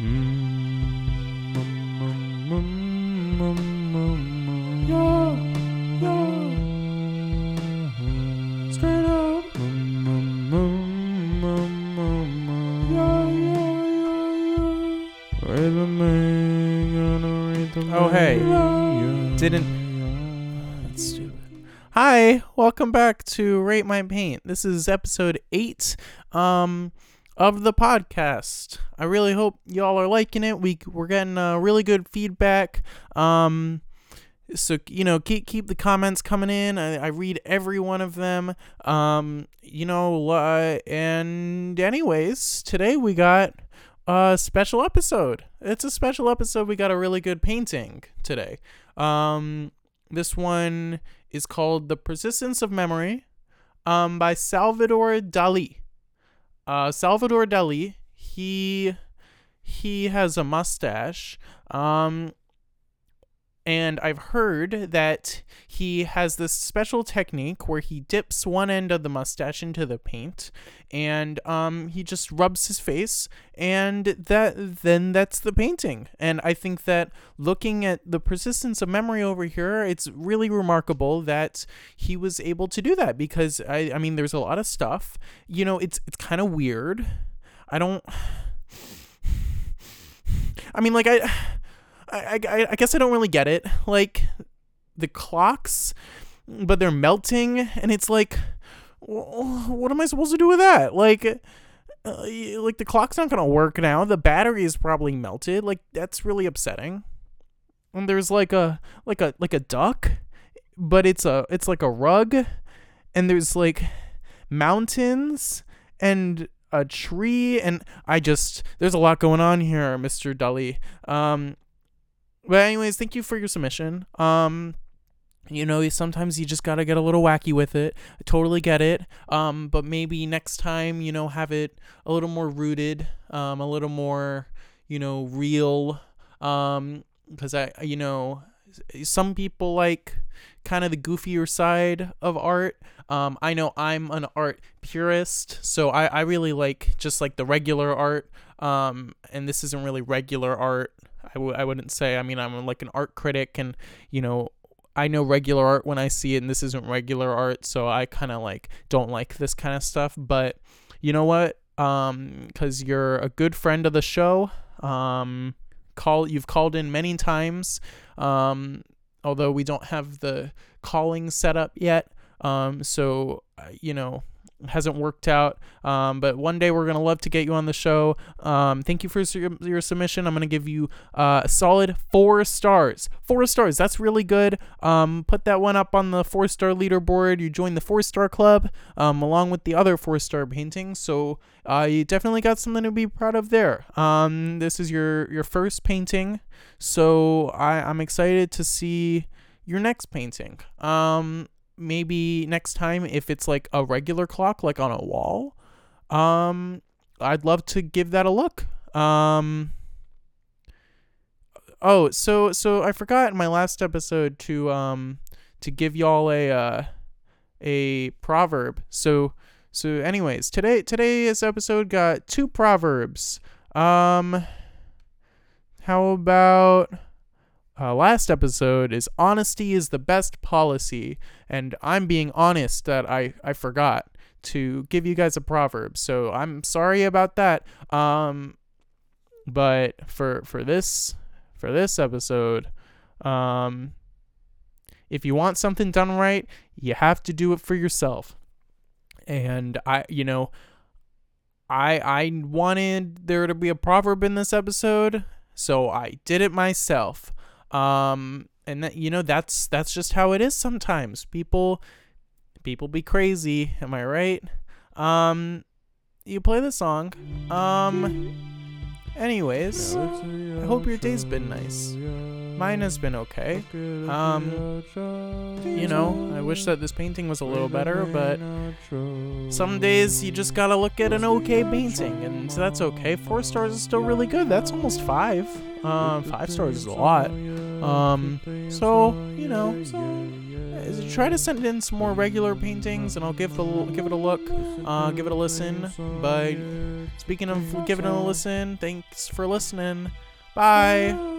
Oh, hey. Didn't. That's stupid. Hi, welcome back to Rate My Paint. This is episode eight um, of the podcast. I really hope y'all are liking it. We we're getting uh, really good feedback. Um, so you know, keep keep the comments coming in. I, I read every one of them. Um, you know, uh, and anyways, today we got a special episode. It's a special episode. We got a really good painting today. Um, this one is called "The Persistence of Memory," um, by Salvador Dali. Uh, Salvador Dali. He he has a mustache. Um, and I've heard that he has this special technique where he dips one end of the mustache into the paint and um, he just rubs his face and that then that's the painting. And i think that looking at the persistence of memory over here it's really remarkable that he was able to do that because i, I mean there's a lot of stuff. You know it's it's kind of weird. I don't i mean like i I, I, I guess I don't really get it. Like the clocks, but they're melting, and it's like, wh- what am I supposed to do with that? Like, uh, like the clock's not gonna work now. The battery is probably melted. Like that's really upsetting. And there's like a like a like a duck, but it's a it's like a rug, and there's like mountains and a tree and I just there's a lot going on here, Mr. Dully. Um but anyways, thank you for your submission. Um you know, sometimes you just got to get a little wacky with it. I totally get it. Um but maybe next time, you know, have it a little more rooted, um a little more, you know, real um cuz I you know, some people like kind of the goofier side of art. Um, I know I'm an art purist, so I, I really like just like the regular art. Um, and this isn't really regular art. I w- I wouldn't say. I mean, I'm like an art critic, and you know, I know regular art when I see it, and this isn't regular art, so I kind of like don't like this kind of stuff. But you know what? Um, because you're a good friend of the show. Um, call you've called in many times. Um, although we don't have the calling set up yet. Um, so uh, you know, hasn't worked out. Um, but one day we're gonna love to get you on the show. Um, thank you for your, your submission. I'm gonna give you uh, a solid four stars. Four stars. That's really good. Um, put that one up on the four star leaderboard. You join the four star club um, along with the other four star paintings. So uh, you definitely got something to be proud of there. Um, this is your your first painting, so I, I'm excited to see your next painting. Um, maybe next time if it's like a regular clock, like on a wall, um, I'd love to give that a look. Um. Oh, so so I forgot in my last episode to um to give y'all a uh, a proverb. So so anyways, today today's episode got two proverbs. Um how about uh, last episode is honesty is the best policy and i'm being honest that i i forgot to give you guys a proverb so i'm sorry about that. Um but for for this for this episode um if you want something done right you have to do it for yourself. And i you know i i wanted there to be a proverb in this episode so i did it myself um and that you know that's that's just how it is sometimes. People people be crazy am i right? Um you play the song. Um anyways i hope your day's been nice mine has been okay. Um you know i wish that this painting was a little better but some days you just gotta look at an okay painting and that's okay. Four stars is still really good. That's almost five. Um five stars is a lot. Um so you know so it's try to send in some more regular paintings, and I'll give the give it a look, uh, give it a listen. But speaking of giving it a listen, thanks for listening. Bye.